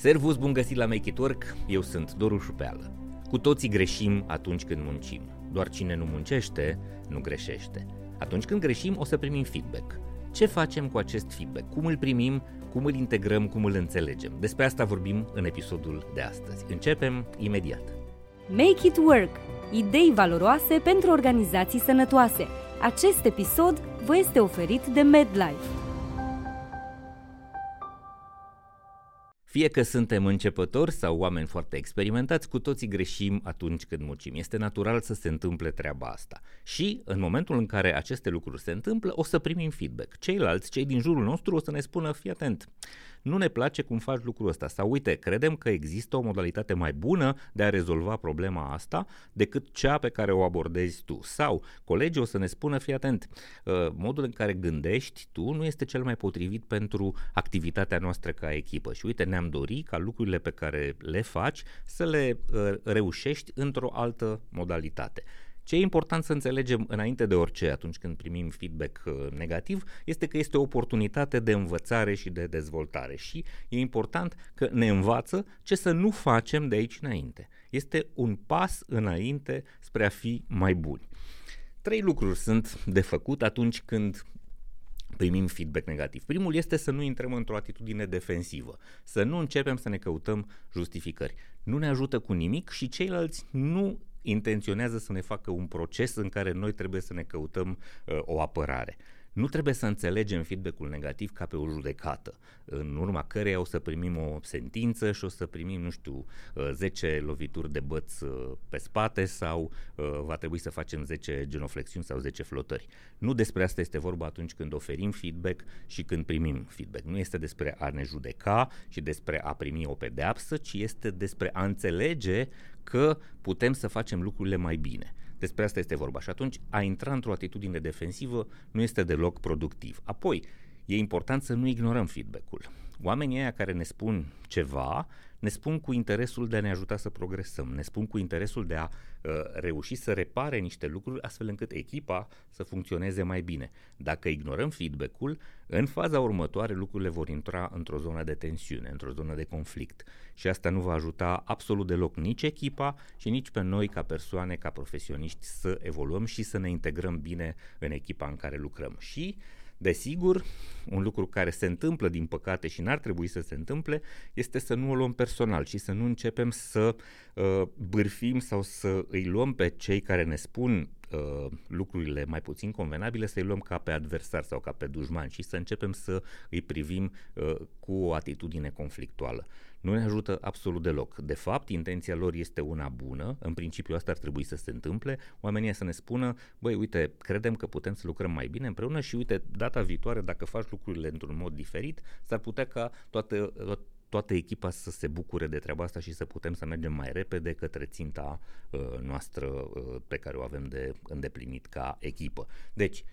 Servus, bun găsit la Make It Work, eu sunt Doru Șupeală. Cu toții greșim atunci când muncim. Doar cine nu muncește, nu greșește. Atunci când greșim, o să primim feedback. Ce facem cu acest feedback? Cum îl primim? Cum îl integrăm? Cum îl înțelegem? Despre asta vorbim în episodul de astăzi. Începem imediat. Make It Work. Idei valoroase pentru organizații sănătoase. Acest episod vă este oferit de MedLife. Fie că suntem începători sau oameni foarte experimentați, cu toții greșim atunci când muncim. Este natural să se întâmple treaba asta. Și în momentul în care aceste lucruri se întâmplă, o să primim feedback. Ceilalți, cei din jurul nostru, o să ne spună, fii atent, nu ne place cum faci lucrul ăsta sau uite, credem că există o modalitate mai bună de a rezolva problema asta decât cea pe care o abordezi tu. Sau colegii o să ne spună, fii atent, uh, modul în care gândești tu nu este cel mai potrivit pentru activitatea noastră ca echipă și uite, ne-am dorit ca lucrurile pe care le faci să le uh, reușești într-o altă modalitate. Ce e important să înțelegem înainte de orice atunci când primim feedback uh, negativ este că este o oportunitate de învățare și de dezvoltare și e important că ne învață ce să nu facem de aici înainte. Este un pas înainte spre a fi mai buni. Trei lucruri sunt de făcut atunci când primim feedback negativ. Primul este să nu intrăm într-o atitudine defensivă, să nu începem să ne căutăm justificări. Nu ne ajută cu nimic și ceilalți nu intenționează să ne facă un proces în care noi trebuie să ne căutăm uh, o apărare. Nu trebuie să înțelegem feedback-ul negativ ca pe o judecată, în urma căreia o să primim o sentință și o să primim, nu știu, 10 uh, lovituri de băț uh, pe spate sau uh, va trebui să facem 10 genoflexiuni sau 10 flotări. Nu despre asta este vorba atunci când oferim feedback și când primim feedback. Nu este despre a ne judeca și despre a primi o pedeapsă, ci este despre a înțelege că putem să facem lucrurile mai bine. Despre asta este vorba. Și atunci a intra într-o atitudine defensivă nu este deloc productiv. Apoi, e important să nu ignorăm feedback-ul. Oamenii aia care ne spun ceva, ne spun cu interesul de a ne ajuta să progresăm, ne spun cu interesul de a uh, reuși să repare niște lucruri astfel încât echipa să funcționeze mai bine. Dacă ignorăm feedback-ul, în faza următoare lucrurile vor intra într-o zonă de tensiune, într-o zonă de conflict și asta nu va ajuta absolut deloc nici echipa și nici pe noi ca persoane, ca profesioniști să evoluăm și să ne integrăm bine în echipa în care lucrăm. Și uh, Desigur, un lucru care se întâmplă din păcate și n-ar trebui să se întâmple este să nu o luăm personal și să nu începem să uh, bârfim sau să îi luăm pe cei care ne spun uh, lucrurile mai puțin convenabile, să-i luăm ca pe adversari sau ca pe dușmani și să începem să îi privim uh, cu o atitudine conflictuală. Nu ne ajută absolut deloc. De fapt, intenția lor este una bună, în principiu asta ar trebui să se întâmple, oamenii să ne spună, băi, uite, credem că putem să lucrăm mai bine împreună și uite, data viitoare, dacă faci lucrurile într-un mod diferit, s-ar putea ca toată, toată echipa să se bucure de treaba asta și să putem să mergem mai repede către ținta uh, noastră uh, pe care o avem de îndeplinit ca echipă. Deci,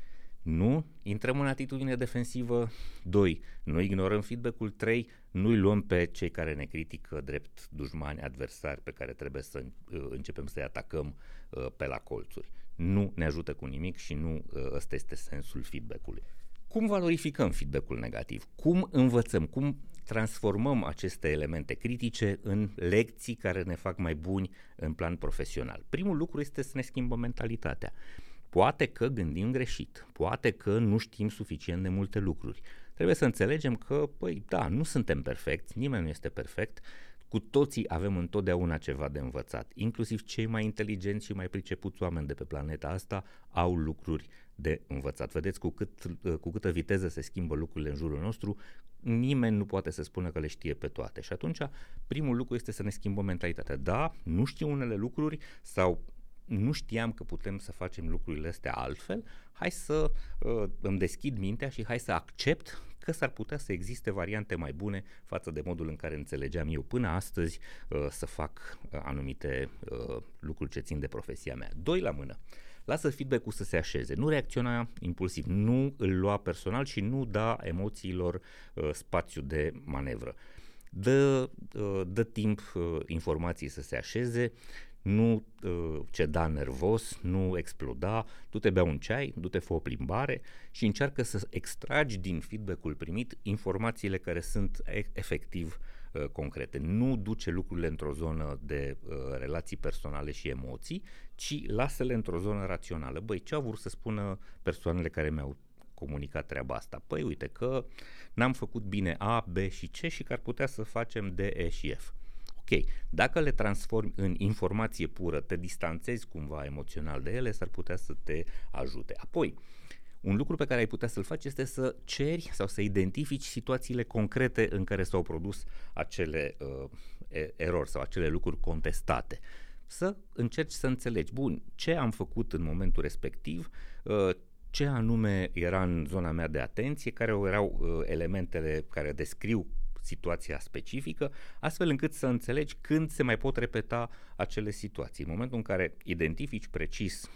nu intrăm în atitudine defensivă. 2. Nu ignorăm feedback-ul. 3. Nu-i luăm pe cei care ne critică drept dușmani, adversari pe care trebuie să uh, începem să-i atacăm uh, pe la colțuri. Nu ne ajută cu nimic și nu uh, ăsta este sensul feedback-ului. Cum valorificăm feedback-ul negativ? Cum învățăm? Cum transformăm aceste elemente critice în lecții care ne fac mai buni în plan profesional? Primul lucru este să ne schimbăm mentalitatea. Poate că gândim greșit, poate că nu știm suficient de multe lucruri. Trebuie să înțelegem că, păi da, nu suntem perfecti, nimeni nu este perfect, cu toții avem întotdeauna ceva de învățat, inclusiv cei mai inteligenți și mai pricepuți oameni de pe planeta asta au lucruri de învățat. Vedeți cu, cât, cu câtă viteză se schimbă lucrurile în jurul nostru, nimeni nu poate să spună că le știe pe toate. Și atunci, primul lucru este să ne schimbăm mentalitatea. Da, nu știu unele lucruri sau nu știam că putem să facem lucrurile astea altfel, hai să uh, îmi deschid mintea și hai să accept că s-ar putea să existe variante mai bune față de modul în care înțelegeam eu până astăzi uh, să fac uh, anumite uh, lucruri ce țin de profesia mea. Doi la mână. Lasă feedback-ul să se așeze, nu reacționa impulsiv, nu îl lua personal și nu da emoțiilor uh, spațiu de manevră. Dă, uh, dă timp uh, informații să se așeze, nu uh, ceda nervos, nu exploda, du te bea un ceai, du te fă o plimbare și încearcă să extragi din feedback-ul primit informațiile care sunt e- efectiv uh, concrete. Nu duce lucrurile într-o zonă de uh, relații personale și emoții, ci lasă-le într-o zonă rațională. Băi, ce au vrut să spună persoanele care mi-au comunicat treaba asta? Păi uite că n-am făcut bine A, B și C și că ar putea să facem D, E și F. Ok, dacă le transformi în informație pură, te distanțezi cumva emoțional de ele, s-ar putea să te ajute. Apoi, un lucru pe care ai putea să-l faci este să ceri sau să identifici situațiile concrete în care s-au produs acele uh, erori sau acele lucruri contestate. Să încerci să înțelegi, bun, ce am făcut în momentul respectiv, uh, ce anume era în zona mea de atenție, care erau uh, elementele care descriu situația specifică, astfel încât să înțelegi când se mai pot repeta acele situații. În momentul în care identifici precis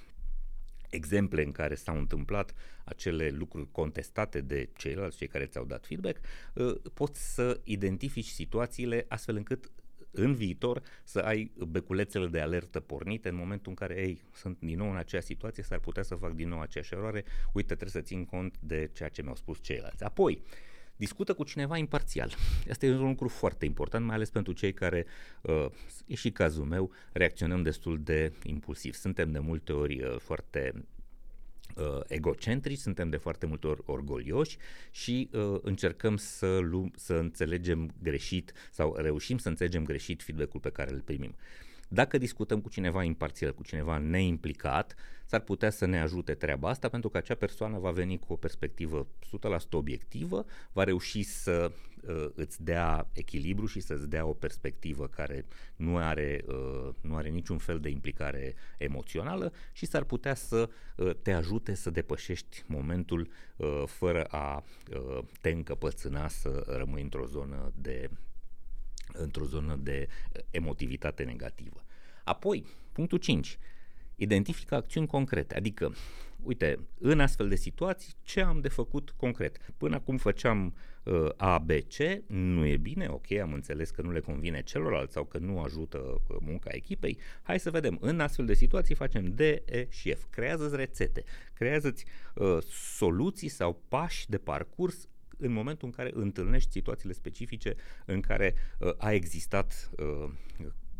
exemple în care s-au întâmplat acele lucruri contestate de ceilalți, cei care ți-au dat feedback, uh, poți să identifici situațiile astfel încât în viitor să ai beculețele de alertă pornite în momentul în care ei sunt din nou în aceeași situație, s-ar putea să fac din nou aceeași eroare, uite, trebuie să țin cont de ceea ce mi-au spus ceilalți. Apoi, discută cu cineva imparțial. Asta e un lucru foarte important, mai ales pentru cei care, uh, e și cazul meu, reacționăm destul de impulsiv. Suntem de multe ori uh, foarte uh, egocentrici, suntem de foarte multe ori orgolioși și uh, încercăm să, lu- să înțelegem greșit sau reușim să înțelegem greșit feedback-ul pe care îl primim. Dacă discutăm cu cineva imparțial, cu cineva neimplicat, s-ar putea să ne ajute treaba asta pentru că acea persoană va veni cu o perspectivă 100% obiectivă, va reuși să uh, îți dea echilibru și să-ți dea o perspectivă care nu are, uh, nu are niciun fel de implicare emoțională și s-ar putea să uh, te ajute să depășești momentul uh, fără a uh, te încăpățâna să rămâi într-o zonă de într-o zonă de emotivitate negativă. Apoi, punctul 5 identifică acțiuni concrete, adică, uite, în astfel de situații, ce am de făcut concret? Până acum făceam uh, A, B, C, nu e bine, ok, am înțeles că nu le convine celorlalți sau că nu ajută uh, munca echipei, hai să vedem, în astfel de situații facem D, E și F, creează-ți rețete, creează-ți uh, soluții sau pași de parcurs în momentul în care întâlnești situațiile specifice în care uh, a existat uh,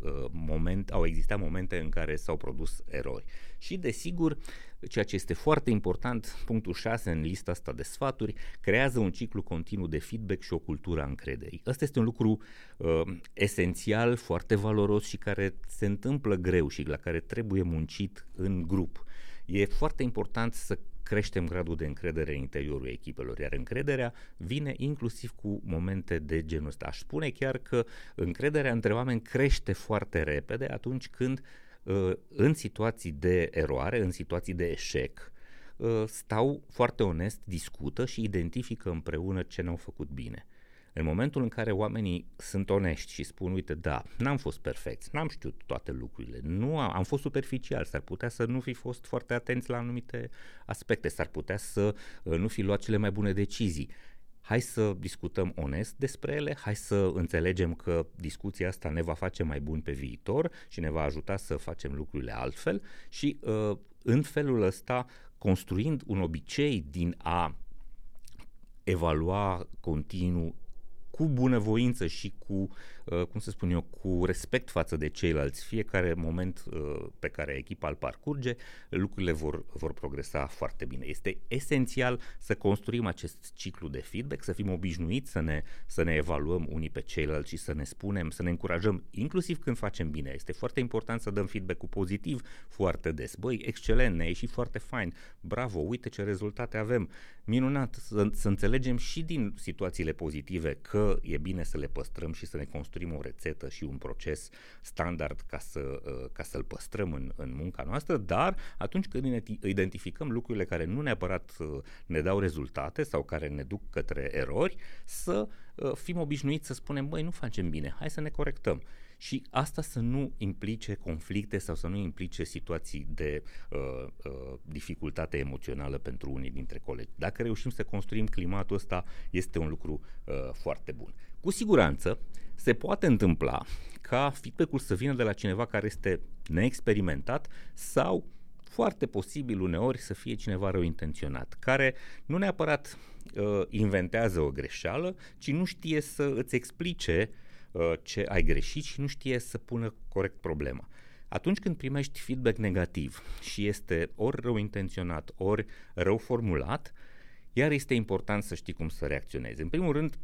Uh, moment, au existat momente în care s-au produs erori. Și desigur, ceea ce este foarte important, punctul 6 în lista asta de sfaturi, creează un ciclu continuu de feedback și o cultură a încrederii. Ăsta este un lucru uh, esențial, foarte valoros și care se întâmplă greu și la care trebuie muncit în grup. E foarte important să creștem gradul de încredere în interiorul echipelor, iar încrederea vine inclusiv cu momente de genul ăsta. Aș spune chiar că încrederea între oameni crește foarte repede atunci când uh, în situații de eroare, în situații de eșec, uh, stau foarte onest, discută și identifică împreună ce n-au făcut bine. În momentul în care oamenii sunt onești și spun, uite, da, n-am fost perfect, n-am știut toate lucrurile, nu am, am fost superficial, s-ar putea să nu fi fost foarte atenți la anumite aspecte, s-ar putea să uh, nu fi luat cele mai bune decizii. Hai să discutăm onest despre ele, hai să înțelegem că discuția asta ne va face mai bun pe viitor și ne va ajuta să facem lucrurile altfel și uh, în felul ăsta, construind un obicei din a evalua continuu cu bunăvoință și cu, uh, cum să spun eu, cu respect față de ceilalți, fiecare moment uh, pe care echipa îl parcurge, lucrurile vor, vor progresa foarte bine. Este esențial să construim acest ciclu de feedback, să fim obișnuiți să ne, să ne evaluăm unii pe ceilalți și să ne spunem, să ne încurajăm, inclusiv când facem bine. Este foarte important să dăm feedback-ul pozitiv foarte des. Băi, excelent, ne-a ieșit foarte fain, bravo, uite ce rezultate avem, minunat, să, să înțelegem și din situațiile pozitive că e bine să le păstrăm și să ne construim o rețetă și un proces standard ca, să, uh, ca să-l păstrăm în, în munca noastră, dar atunci când identificăm lucrurile care nu neapărat uh, ne dau rezultate sau care ne duc către erori, să uh, fim obișnuiți să spunem, băi, nu facem bine, hai să ne corectăm și asta să nu implice conflicte sau să nu implice situații de uh, uh, dificultate emoțională pentru unii dintre colegi. Dacă reușim să construim climatul ăsta, este un lucru uh, foarte bun. Cu siguranță se poate întâmpla ca feedback-ul să vină de la cineva care este neexperimentat sau foarte posibil uneori să fie cineva rău intenționat, care nu neapărat uh, inventează o greșeală, ci nu știe să îți explice uh, ce ai greșit și nu știe să pună corect problema. Atunci când primești feedback negativ și este ori rău intenționat, ori rău formulat, iar este important să știi cum să reacționezi. În primul rând,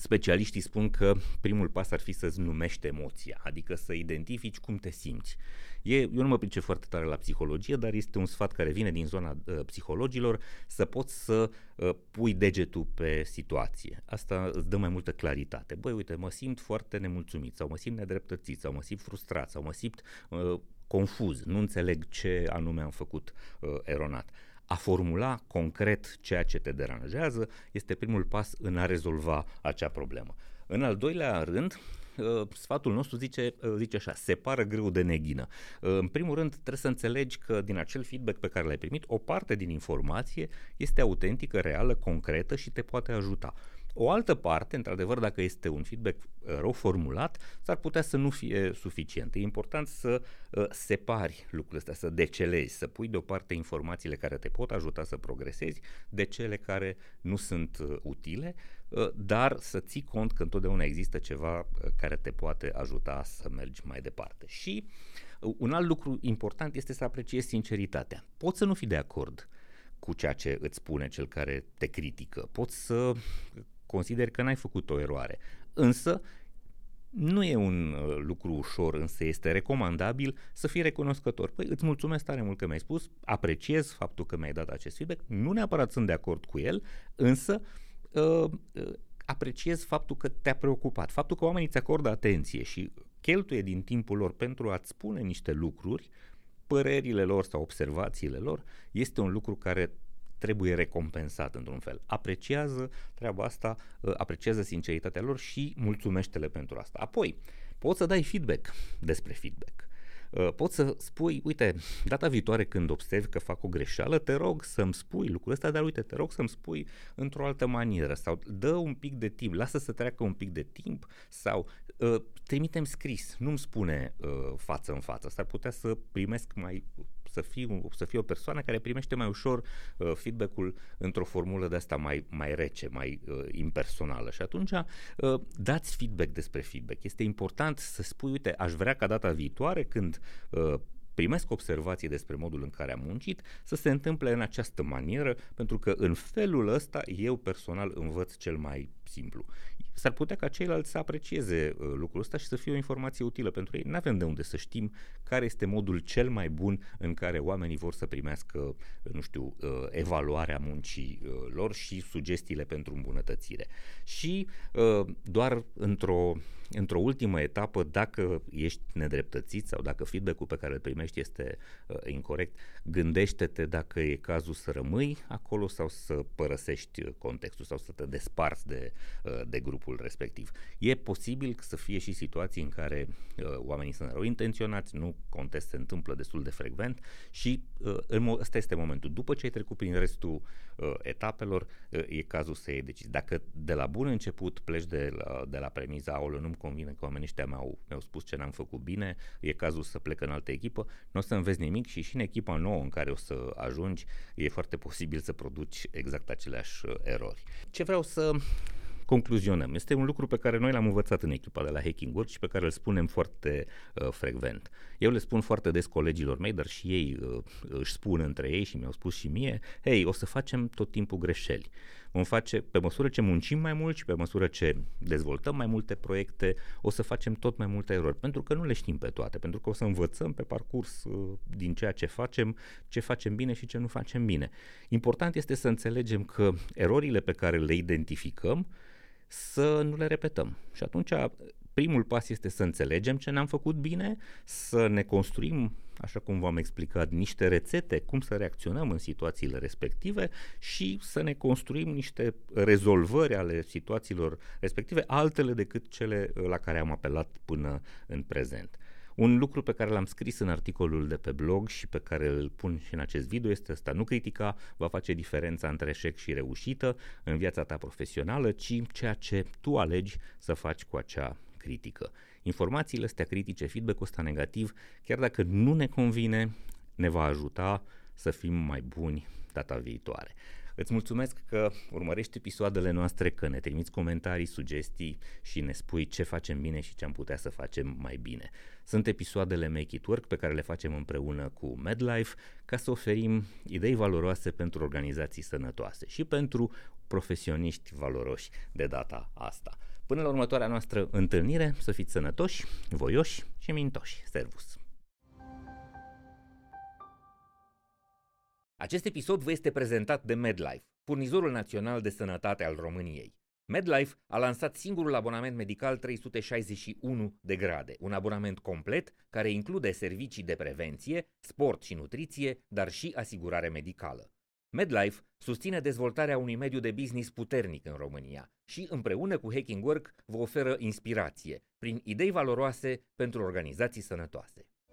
Specialiștii spun că primul pas ar fi să-ți numești emoția, adică să identifici cum te simți. E, eu nu mă pricep foarte tare la psihologie, dar este un sfat care vine din zona uh, psihologilor să poți să uh, pui degetul pe situație. Asta îți dă mai multă claritate. Băi, uite, mă simt foarte nemulțumit sau mă simt nedreptățit sau mă simt frustrat sau mă simt uh, confuz, nu înțeleg ce anume am făcut uh, eronat a formula concret ceea ce te deranjează este primul pas în a rezolva acea problemă. În al doilea rând, uh, sfatul nostru zice, uh, zice așa, separă greu de neghină. Uh, în primul rând, trebuie să înțelegi că din acel feedback pe care l-ai primit, o parte din informație este autentică, reală, concretă și te poate ajuta. O altă parte, într-adevăr, dacă este un feedback uh, rău formulat, s-ar putea să nu fie suficient. E important să uh, separi lucrurile astea, să decelezi, să pui deoparte informațiile care te pot ajuta să progresezi de cele care nu sunt uh, utile, uh, dar să ții cont că întotdeauna există ceva uh, care te poate ajuta să mergi mai departe. Și uh, un alt lucru important este să apreciezi sinceritatea. Poți să nu fii de acord cu ceea ce îți spune cel care te critică. Poți să consideri că n-ai făcut o eroare. Însă, nu e un uh, lucru ușor, însă este recomandabil să fii recunoscător. Păi îți mulțumesc tare mult că mi-ai spus, apreciez faptul că mi-ai dat acest feedback, nu neapărat sunt de acord cu el, însă uh, uh, apreciez faptul că te-a preocupat, faptul că oamenii îți acordă atenție și cheltuie din timpul lor pentru a-ți spune niște lucruri, părerile lor sau observațiile lor, este un lucru care trebuie recompensat într-un fel. Apreciază treaba asta, uh, apreciază sinceritatea lor și mulțumește-le pentru asta. Apoi, poți să dai feedback despre feedback. Uh, poți să spui, uite, data viitoare când observi că fac o greșeală, te rog să-mi spui lucrul ăsta, dar uite, te rog să-mi spui într-o altă manieră sau dă un pic de timp, lasă să treacă un pic de timp sau uh, trimitem scris, nu-mi spune uh, față în față, s-ar putea să primesc mai să fii, să fii o persoană care primește mai ușor uh, feedback-ul într-o formulă de asta mai, mai rece, mai uh, impersonală. Și atunci uh, dați feedback despre feedback. Este important să spui, uite, aș vrea ca data viitoare când uh, primesc observații despre modul în care am muncit, să se întâmple în această manieră, pentru că în felul ăsta eu personal învăț cel mai simplu. S-ar putea ca ceilalți să aprecieze uh, lucrul ăsta și să fie o informație utilă pentru ei. Nu avem de unde să știm care este modul cel mai bun în care oamenii vor să primească, uh, nu știu, uh, evaluarea muncii uh, lor și sugestiile pentru îmbunătățire. Și uh, doar într-o într-o ultimă etapă, dacă ești nedreptățit sau dacă feedback-ul pe care îl primești este uh, incorrect, gândește-te dacă e cazul să rămâi acolo sau să părăsești uh, contextul sau să te desparți de, uh, de grupul respectiv. E posibil să fie și situații în care uh, oamenii sunt rău intenționați, nu contest se întâmplă destul de frecvent și uh, în, ăsta este momentul. După ce ai trecut prin restul uh, etapelor, uh, e cazul să iei decizii. Dacă de la bun început pleci de la, de la premiza, aolă, nu-mi convine că oamenii ăștia mi-au, mi-au spus ce n-am făcut bine, e cazul să plec în altă echipă, nu o să înveți nimic și și în echipa nouă în care o să ajungi, e foarte posibil să produci exact aceleași uh, erori. Ce vreau să concluzionăm. Este un lucru pe care noi l-am învățat în echipa de la Hacking Work și pe care îl spunem foarte uh, frecvent. Eu le spun foarte des colegilor mei, dar și ei uh, își spun între ei și mi-au spus și mie, hei, o să facem tot timpul greșeli. Vom face, pe măsură ce muncim mai mult și pe măsură ce dezvoltăm mai multe proiecte, o să facem tot mai multe erori, pentru că nu le știm pe toate, pentru că o să învățăm pe parcurs uh, din ceea ce facem, ce facem bine și ce nu facem bine. Important este să înțelegem că erorile pe care le identificăm, să nu le repetăm. Și atunci primul pas este să înțelegem ce ne-am făcut bine, să ne construim, așa cum v-am explicat, niște rețete, cum să reacționăm în situațiile respective și să ne construim niște rezolvări ale situațiilor respective, altele decât cele la care am apelat până în prezent. Un lucru pe care l-am scris în articolul de pe blog și pe care îl pun și în acest video este asta. Nu critica va face diferența între eșec și reușită în viața ta profesională, ci ceea ce tu alegi să faci cu acea critică. Informațiile astea critice, feedback-ul ăsta negativ, chiar dacă nu ne convine, ne va ajuta să fim mai buni data viitoare. Îți mulțumesc că urmărești episoadele noastre, că ne trimiți comentarii, sugestii și ne spui ce facem bine și ce am putea să facem mai bine. Sunt episoadele Make It Work pe care le facem împreună cu MedLife ca să oferim idei valoroase pentru organizații sănătoase și pentru profesioniști valoroși de data asta. Până la următoarea noastră întâlnire, să fiți sănătoși, voioși și mintoși. Servus! Acest episod vă este prezentat de MedLife, furnizorul național de sănătate al României. MedLife a lansat singurul abonament medical 361 de grade, un abonament complet care include servicii de prevenție, sport și nutriție, dar și asigurare medicală. MedLife susține dezvoltarea unui mediu de business puternic în România și împreună cu Hacking Work vă oferă inspirație prin idei valoroase pentru organizații sănătoase.